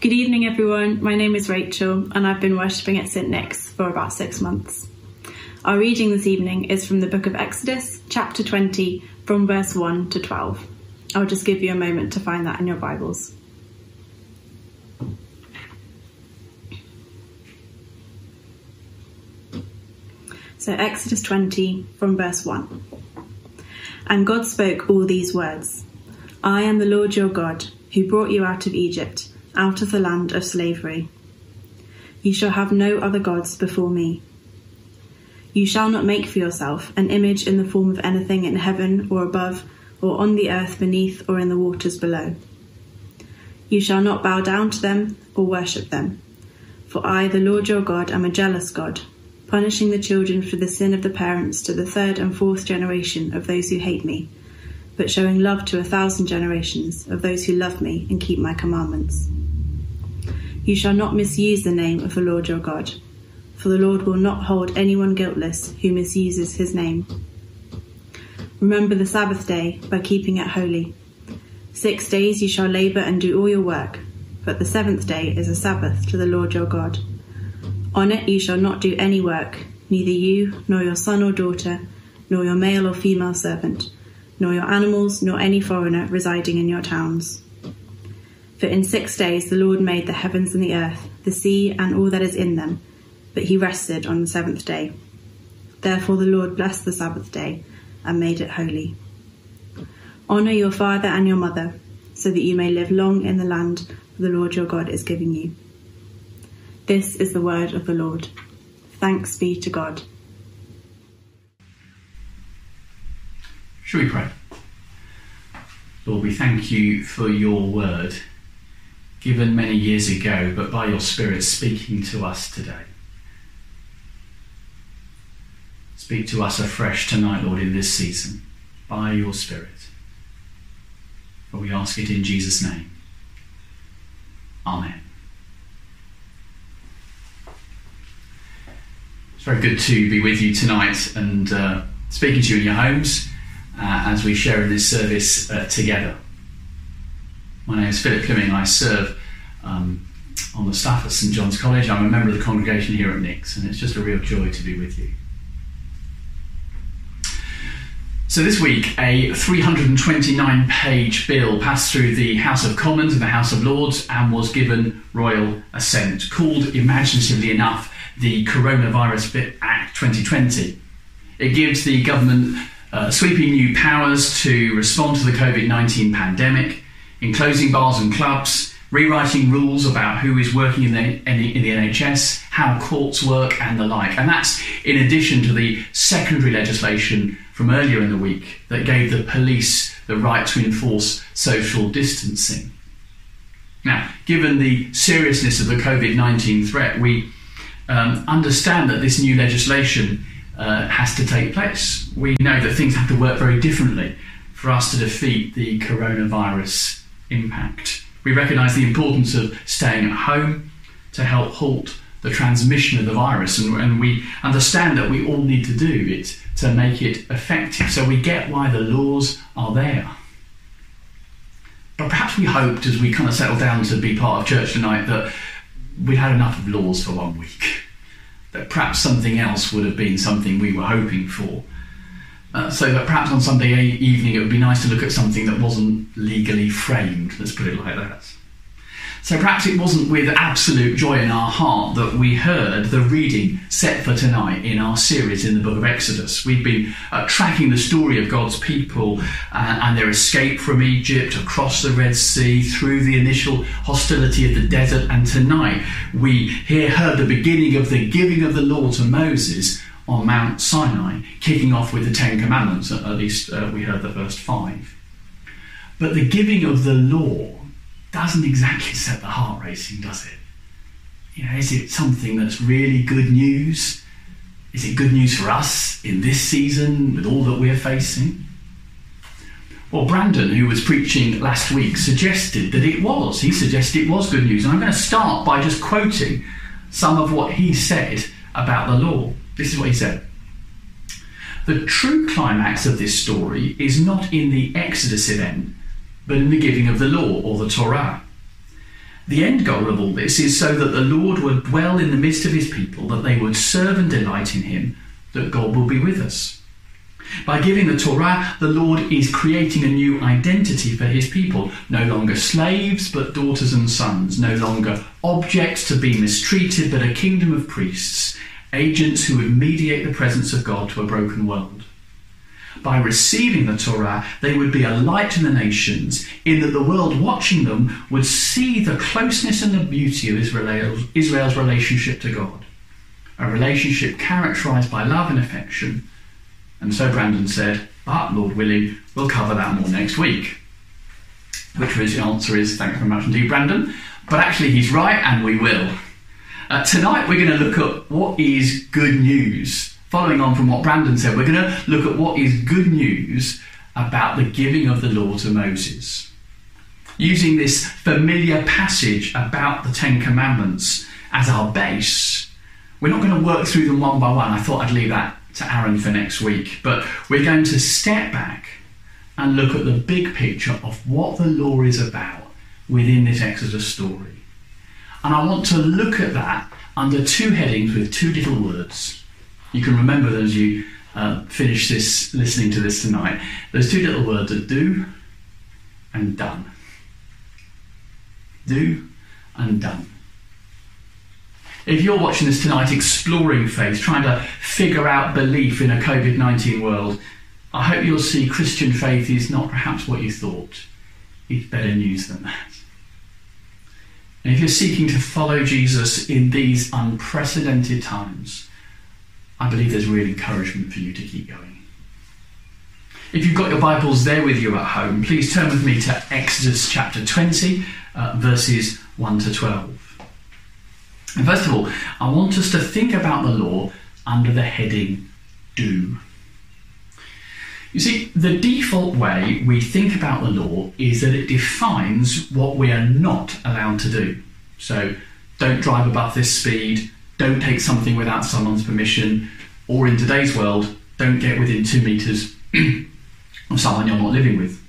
Good evening, everyone. My name is Rachel, and I've been worshipping at St Nick's for about six months. Our reading this evening is from the book of Exodus, chapter 20, from verse 1 to 12. I'll just give you a moment to find that in your Bibles. So, Exodus 20, from verse 1. And God spoke all these words I am the Lord your God, who brought you out of Egypt, out of the land of slavery. You shall have no other gods before me. You shall not make for yourself an image in the form of anything in heaven or above, or on the earth beneath, or in the waters below. You shall not bow down to them or worship them. For I, the Lord your God, am a jealous God punishing the children for the sin of the parents to the third and fourth generation of those who hate me, but showing love to a thousand generations of those who love me and keep my commandments. You shall not misuse the name of the Lord your God, for the Lord will not hold anyone guiltless who misuses his name. Remember the Sabbath day by keeping it holy. Six days you shall labour and do all your work, but the seventh day is a Sabbath to the Lord your God. On it you shall not do any work, neither you, nor your son or daughter, nor your male or female servant, nor your animals, nor any foreigner residing in your towns. For in six days the Lord made the heavens and the earth, the sea, and all that is in them, but he rested on the seventh day. Therefore the Lord blessed the Sabbath day and made it holy. Honour your father and your mother, so that you may live long in the land the Lord your God is giving you. This is the word of the Lord. Thanks be to God. Shall we pray? Lord, we thank you for your word, given many years ago, but by your Spirit speaking to us today. Speak to us afresh tonight, Lord, in this season, by your Spirit. For we ask it in Jesus' name. Amen. It's very good to be with you tonight and uh, speaking to you in your homes uh, as we share in this service uh, together. My name is Philip Fleming. I serve um, on the staff at St John's College. I'm a member of the congregation here at Nick's, and it's just a real joy to be with you. So, this week, a 329 page bill passed through the House of Commons and the House of Lords and was given royal assent, called imaginatively enough the Coronavirus Act 2020. It gives the government uh, sweeping new powers to respond to the COVID 19 pandemic, in closing bars and clubs, rewriting rules about who is working in the, in the NHS, how courts work, and the like. And that's in addition to the secondary legislation from earlier in the week that gave the police the right to enforce social distancing. Now, given the seriousness of the COVID 19 threat, we um, understand that this new legislation uh, has to take place. We know that things have to work very differently for us to defeat the coronavirus impact. We recognise the importance of staying at home to help halt the transmission of the virus, and, and, we understand that we all need to do it to make it effective. So we get why the laws are there. But perhaps we hoped as we kind of settled down to be part of church tonight that we'd had enough of laws for one week. That perhaps something else would have been something we were hoping for. Uh, so that perhaps on Sunday evening it would be nice to look at something that wasn't legally framed, let's put it like that. So perhaps it wasn't with absolute joy in our heart that we heard the reading set for tonight in our series in the book of Exodus. We've been uh, tracking the story of God's people uh, and their escape from Egypt, across the Red Sea, through the initial hostility of the desert, and tonight we hear heard the beginning of the giving of the law to Moses on Mount Sinai, kicking off with the Ten Commandments, at least uh, we heard the first five. But the giving of the law doesn't exactly set the heart racing, does it? You know, is it something that's really good news? Is it good news for us in this season with all that we're facing? Well, Brandon, who was preaching last week, suggested that it was. He suggested it was good news. And I'm going to start by just quoting some of what he said about the law. This is what he said. The true climax of this story is not in the Exodus event, but in the giving of the law or the Torah. The end goal of all this is so that the Lord would dwell in the midst of his people, that they would serve and delight in him, that God will be with us. By giving the Torah, the Lord is creating a new identity for his people. No longer slaves, but daughters and sons. No longer objects to be mistreated, but a kingdom of priests, agents who would mediate the presence of God to a broken world. By receiving the Torah, they would be a light to the nations, in that the world watching them would see the closeness and the beauty of Israel's, relationship to God. A relationship characterized by love and affection and so Brandon said, but Lord willing, we'll cover that more next week. Which was the answer is thank you very much indeed, Brandon. But actually, he's right, and we will. Uh, tonight, we're going to look at what is good news. Following on from what Brandon said, we're going to look at what is good news about the giving of the law to Moses. Using this familiar passage about the Ten Commandments as our base, we're not going to work through them one by one. I thought I'd leave that to Aaron for next week. But we're going to step back and look at the big picture of what the law is about within this Exodus story. And I want to look at that under two headings with two little words. You can remember as you uh, finish this, listening to this tonight. Those two little words are do and done. Do and done. If you're watching this tonight, exploring faith, trying to figure out belief in a COVID 19 world, I hope you'll see Christian faith is not perhaps what you thought. It's better news than that. And if you're seeking to follow Jesus in these unprecedented times, I believe there's real encouragement for you to keep going. If you've got your Bibles there with you at home, please turn with me to Exodus chapter 20, uh, verses 1 to 12. And first of all, I want us to think about the law under the heading do. You see, the default way we think about the law is that it defines what we are not allowed to do. So, don't drive above this speed, don't take something without someone's permission, or in today's world, don't get within two metres of someone you're not living with.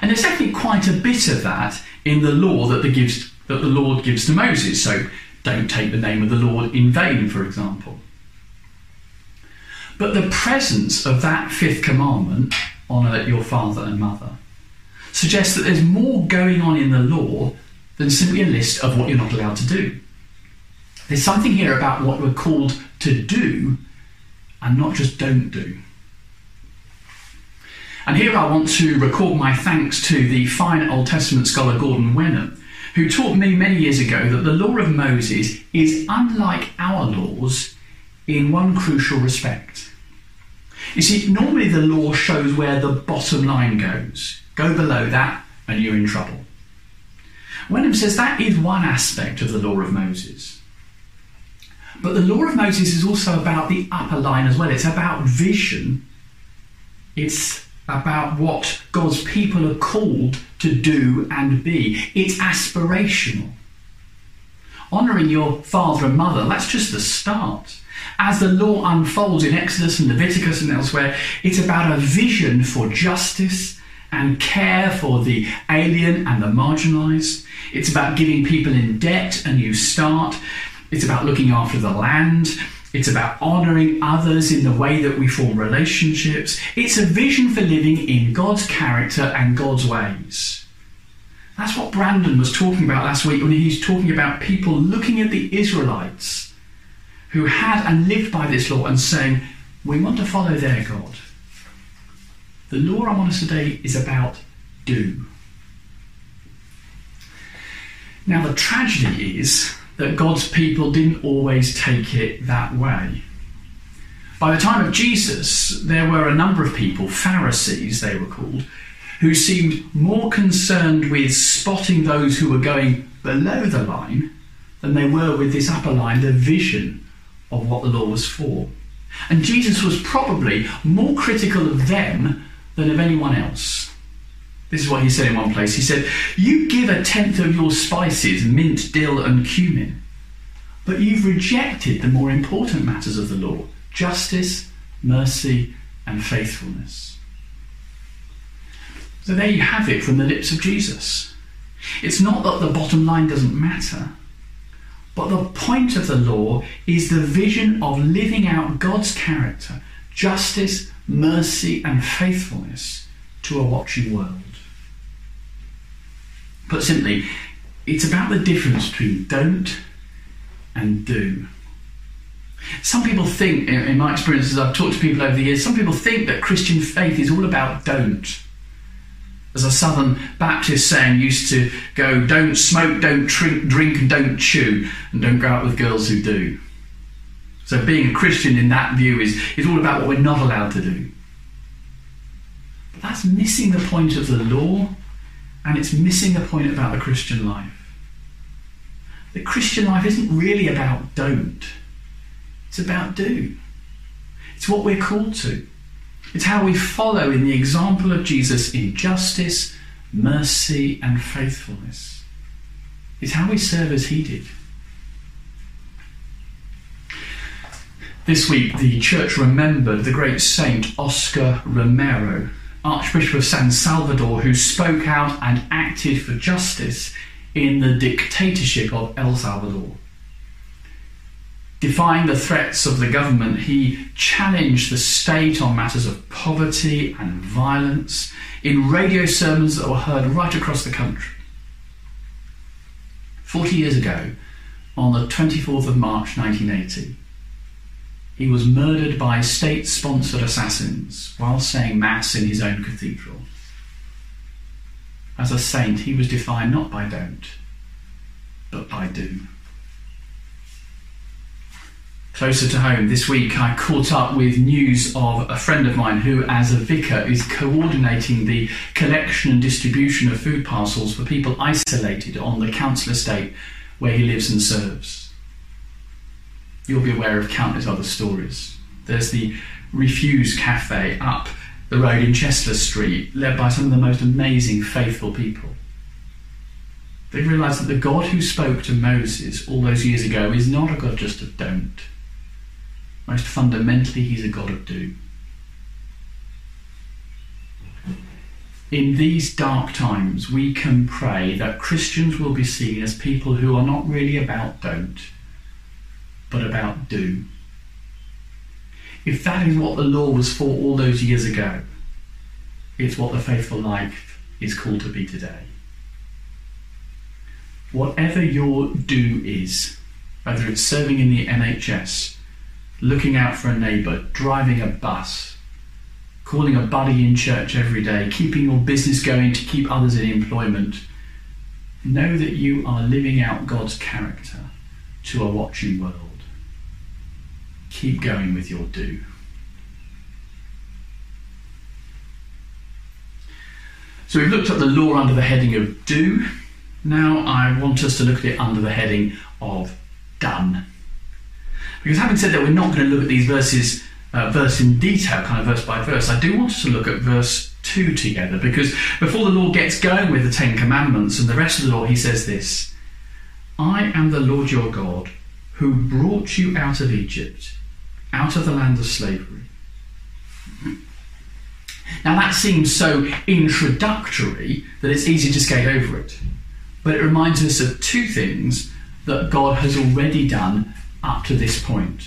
And there's actually quite a bit of that in the law that, gives, that the Lord gives to Moses. So don't take the name of the Lord in vain, for example. But the presence of that fifth commandment, honour your father and mother, suggests that there's more going on in the law than simply a list of what you're not allowed to do. There's something here about what we're called to do and not just don't do. And here I want to record my thanks to the fine Old Testament scholar Gordon Wenham, who taught me many years ago that the law of Moses is unlike our laws in one crucial respect. You see, normally the law shows where the bottom line goes. Go below that and you're in trouble. Wenham says that is one aspect of the law of Moses. But the law of Moses is also about the upper line as well. It's about vision. It's about what God's people are called to do and be. It's aspirational. Honouring your father and mother, that's just the start. As the law unfolds in Exodus and Leviticus and elsewhere, it's about a vision for justice and care for the alien and the marginalised. It's about giving people in debt a new start. It's about looking after the land. It's about honouring others in the way that we form relationships. It's a vision for living in God's character and God's ways. That's what Brandon was talking about last week when he's talking about people looking at the Israelites who had and lived by this law and saying, We want to follow their God. The law I want us today is about do. Now, the tragedy is that God's people didn't always take it that way. By the time of Jesus, there were a number of people, Pharisees they were called, who seemed more concerned with spotting those who were going below the line than they were with this upper line, the vision of what the law was for. And Jesus was probably more critical of them than of anyone else. This is what he said in one place. He said, You give a tenth of your spices, mint, dill, and cumin, but you've rejected the more important matters of the law justice, mercy, and faithfulness. So there you have it from the lips of Jesus. It's not that the bottom line doesn't matter, but the point of the law is the vision of living out God's character, justice, mercy, and faithfulness to a watching world. Put simply, it's about the difference between don't and do. Some people think, in my experiences, I've talked to people over the years, some people think that Christian faith is all about don't. As a Southern Baptist saying used to go, don't smoke, don't drink, drink, and don't chew, and don't go out with girls who do. So being a Christian in that view is, is all about what we're not allowed to do. But that's missing the point of the law, and it's missing the point about the Christian life. The Christian life isn't really about don't, it's about do. It's what we're called to. It's how we follow in the example of Jesus in justice, mercy, and faithfulness. It's how we serve as he did. This week, the church remembered the great saint Oscar Romero, Archbishop of San Salvador, who spoke out and acted for justice in the dictatorship of El Salvador. Defying the threats of the government, he challenged the state on matters of poverty and violence in radio sermons that were heard right across the country. Forty years ago, on the 24th of March 1980, he was murdered by state sponsored assassins while saying Mass in his own cathedral. As a saint, he was defined not by don't, but by do. Closer to home, this week I caught up with news of a friend of mine who, as a vicar, is coordinating the collection and distribution of food parcels for people isolated on the council estate where he lives and serves. You'll be aware of countless other stories. There's the Refuse Cafe up the road in Chester Street, led by some of the most amazing, faithful people. They realised that the God who spoke to Moses all those years ago is not a God just of don't most fundamentally, he's a God of do. In these dark times, we can pray that Christians will be seen as people who are not really about don't, but about do. If that is what the law was for all those years ago, it's what the faithful life is called to be today. Whatever your do is, whether it's serving in the NHS, looking out for a neighbour, driving a bus, calling a buddy in church every day, keeping your business going to keep others in employment, know that you are living out God's character to a watching world. Keep going with your do. So we've looked at the law under the heading of do. Now I want us to look at it under the heading of done. Because having said that, we're not going to look at these verses uh, verse in detail, kind of verse by verse. I do want us to look at verse 2 together because before the Lord gets going with the Ten Commandments and the rest of the law, he says this I am the Lord your God who brought you out of Egypt, out of the land of slavery. Now that seems so introductory that it's easy to skate over it. But it reminds us of two things that God has already done up to this point.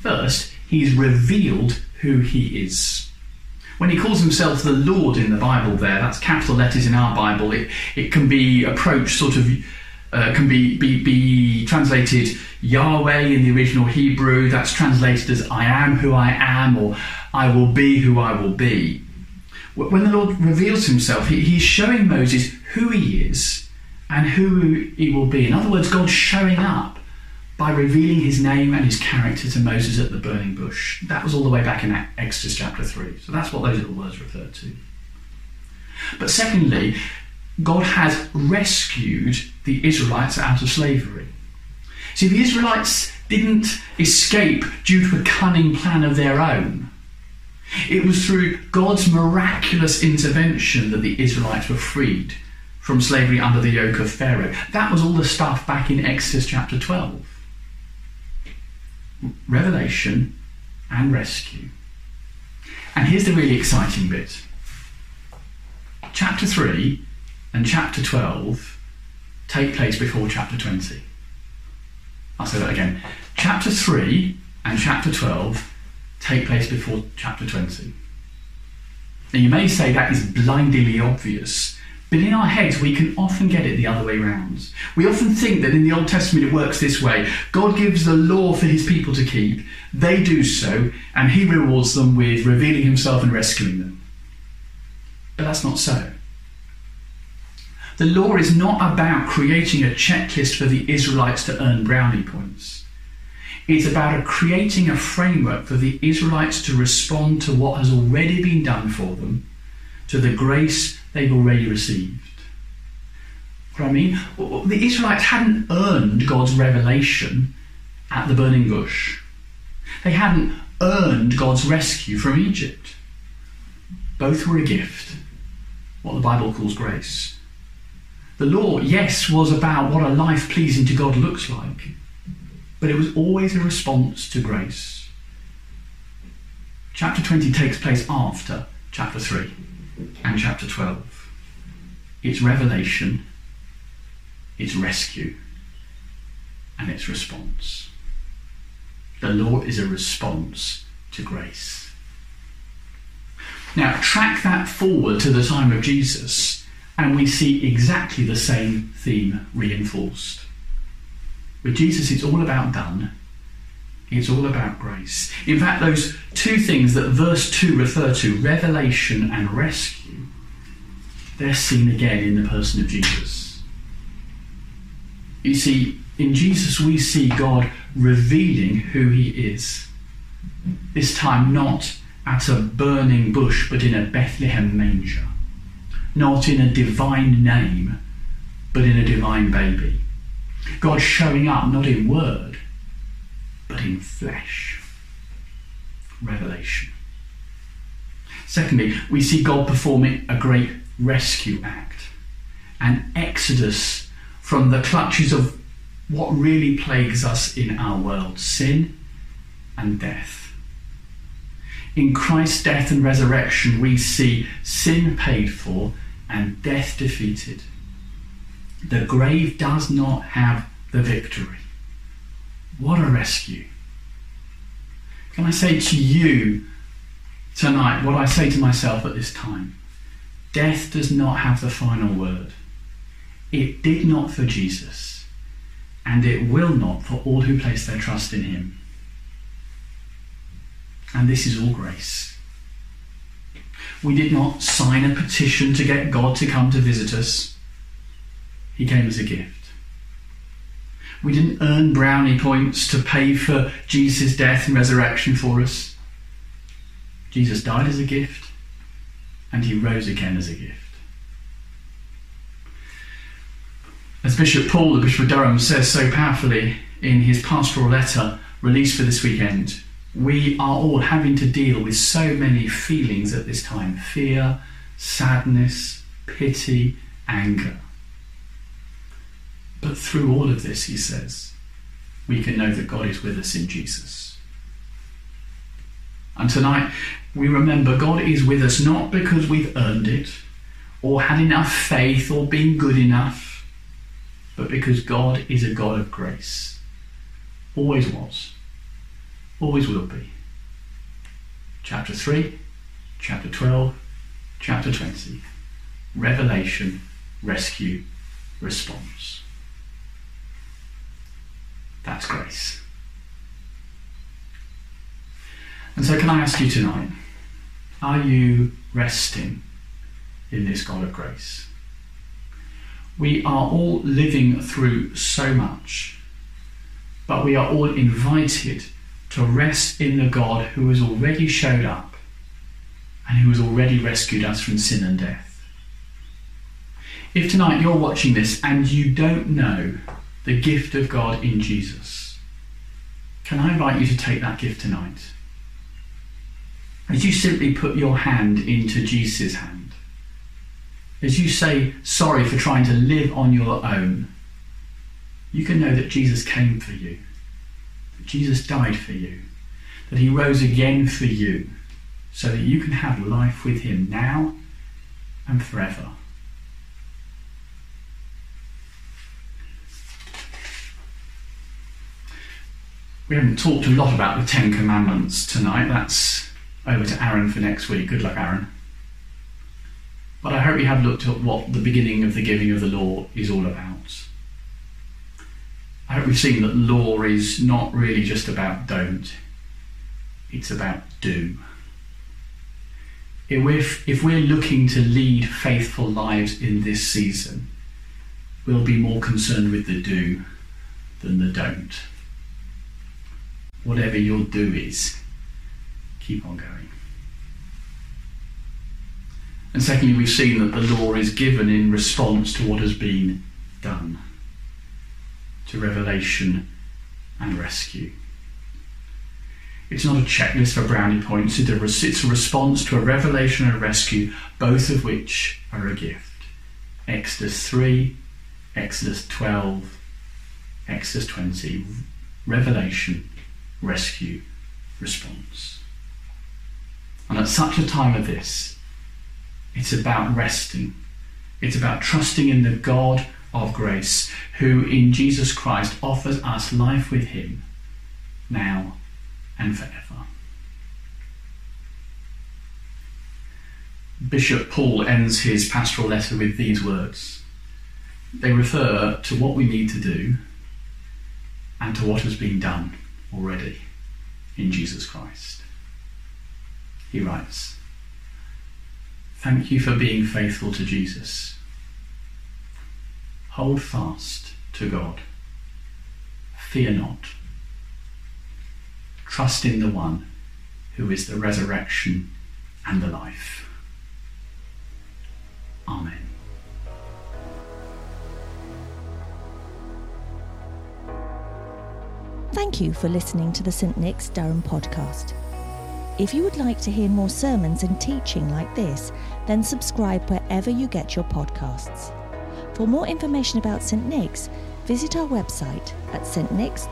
First, he's revealed who he is. When he calls himself the Lord in the Bible, there, that's capital letters in our Bible, it, it can be approached sort of, uh, can be, be, be translated Yahweh in the original Hebrew, that's translated as I am who I am, or I will be who I will be. When the Lord reveals himself, he, he's showing Moses who he is and who he will be. In other words, God's showing up by revealing his name and his character to Moses at the burning bush. That was all the way back in Exodus chapter 3. So that's what those little words refer to. But secondly, God has rescued the Israelites out of slavery. See, the Israelites didn't escape due to a cunning plan of their own. It was through God's miraculous intervention that the Israelites were freed from slavery under the yoke of Pharaoh. That was all the stuff back in Exodus chapter 12. Revelation and rescue. And here's the really exciting bit. Chapter 3 and chapter 12 take place before chapter 20. I'll say that again. Chapter 3 and chapter 12 take place before chapter 20. Now you may say that is blindingly obvious, but in our heads we can often get it the other way round. We often think that in the Old Testament it works this way God gives the law for his people to keep, they do so, and he rewards them with revealing himself and rescuing them. But that's not so. The law is not about creating a checklist for the Israelites to earn brownie points. It's about creating a framework for the Israelites to respond to what has already been done for them, to the grace they've already received. What I mean? The Israelites hadn't earned God's revelation at the burning bush. They hadn't earned God's rescue from Egypt. Both were a gift, what the Bible calls grace. The law, yes, was about what a life pleasing to God looks like, but it was always a response to grace. Chapter 20 takes place after chapter 3 and chapter 12. It's revelation, it's rescue, and it's response. The law is a response to grace. Now, track that forward to the time of Jesus and we see exactly the same theme reinforced. With Jesus, it's all about done. It's all about grace. In fact, those two things that verse 2 refer to, revelation and rescue, they're seen again in the person of Jesus. You see, in Jesus, we see God revealing who he is. This time, not at a burning bush, but in a Bethlehem manger not in a divine name, but in a divine baby. God showing up not in word, but in flesh. Revelation. Secondly, we see God performing a great rescue act, an exodus from the clutches of what really plagues us in our world sin and death. In Christ's death and resurrection, we see sin paid for and death defeated. The grave does not have the victory. What a rescue. Can I say to you tonight what I say to myself at this time? Death does not have the final word. It did not for Jesus, and it will not for all who place their trust in him. And this is all grace. We did not sign a petition to get God to come to visit us. He came as a gift. We didn't earn brownie points to pay for Jesus' death and resurrection for us. Jesus died as a gift and he rose again as a gift. As Bishop Paul, the Bishop of Durham, says so powerfully in his pastoral letter released for this weekend, we are all having to deal with so many feelings at this time fear, sadness, pity, anger. But through all of this, he says, we can know that God is with us in Jesus. And tonight, we remember God is with us not because we've earned it, or had enough faith, or been good enough, but because God is a God of grace. Always was Always will be. Chapter 3, chapter 12, chapter 20. Revelation, rescue, response. That's grace. And so, can I ask you tonight, are you resting in this God of grace? We are all living through so much, but we are all invited to rest in the God who has already showed up and who has already rescued us from sin and death. If tonight you're watching this and you don't know the gift of God in Jesus, can I invite you to take that gift tonight? As you simply put your hand into Jesus' hand, as you say sorry for trying to live on your own, you can know that Jesus came for you, that Jesus died for you, that he rose again for you, so that you can have life with him now and forever. We haven't talked a lot about the Ten Commandments tonight. That's over to Aaron for next week. Good luck, Aaron. But I hope you have looked at what the beginning of the giving of the law is all about. I hope we've seen that law is not really just about don't, it's about do. If if we're looking to lead faithful lives in this season, we'll be more concerned with the do than the don't. Whatever your do is, keep on going. And secondly, we've seen that the law is given in response to what has been done, to revelation and rescue. It's not a checklist for brownie points, it's a response to a revelation and a rescue, both of which are a gift. Exodus 3, Exodus 12, Exodus 20. Revelation, rescue, response. And at such a time as this, it's about resting. It's about trusting in the God of grace, who in Jesus Christ offers us life with Him now and forever. Bishop Paul ends his pastoral letter with these words. They refer to what we need to do and to what has been done already in Jesus Christ. He writes, Thank you for being faithful to Jesus. Hold fast to God. Fear not. Trust in the one who is the resurrection and the life. Amen. Thank you for listening to the St. Nick's Durham podcast. If you would like to hear more sermons and teaching like this, then subscribe wherever you get your podcasts. For more information about St. Nick's, visit our website at stnicks.org.uk.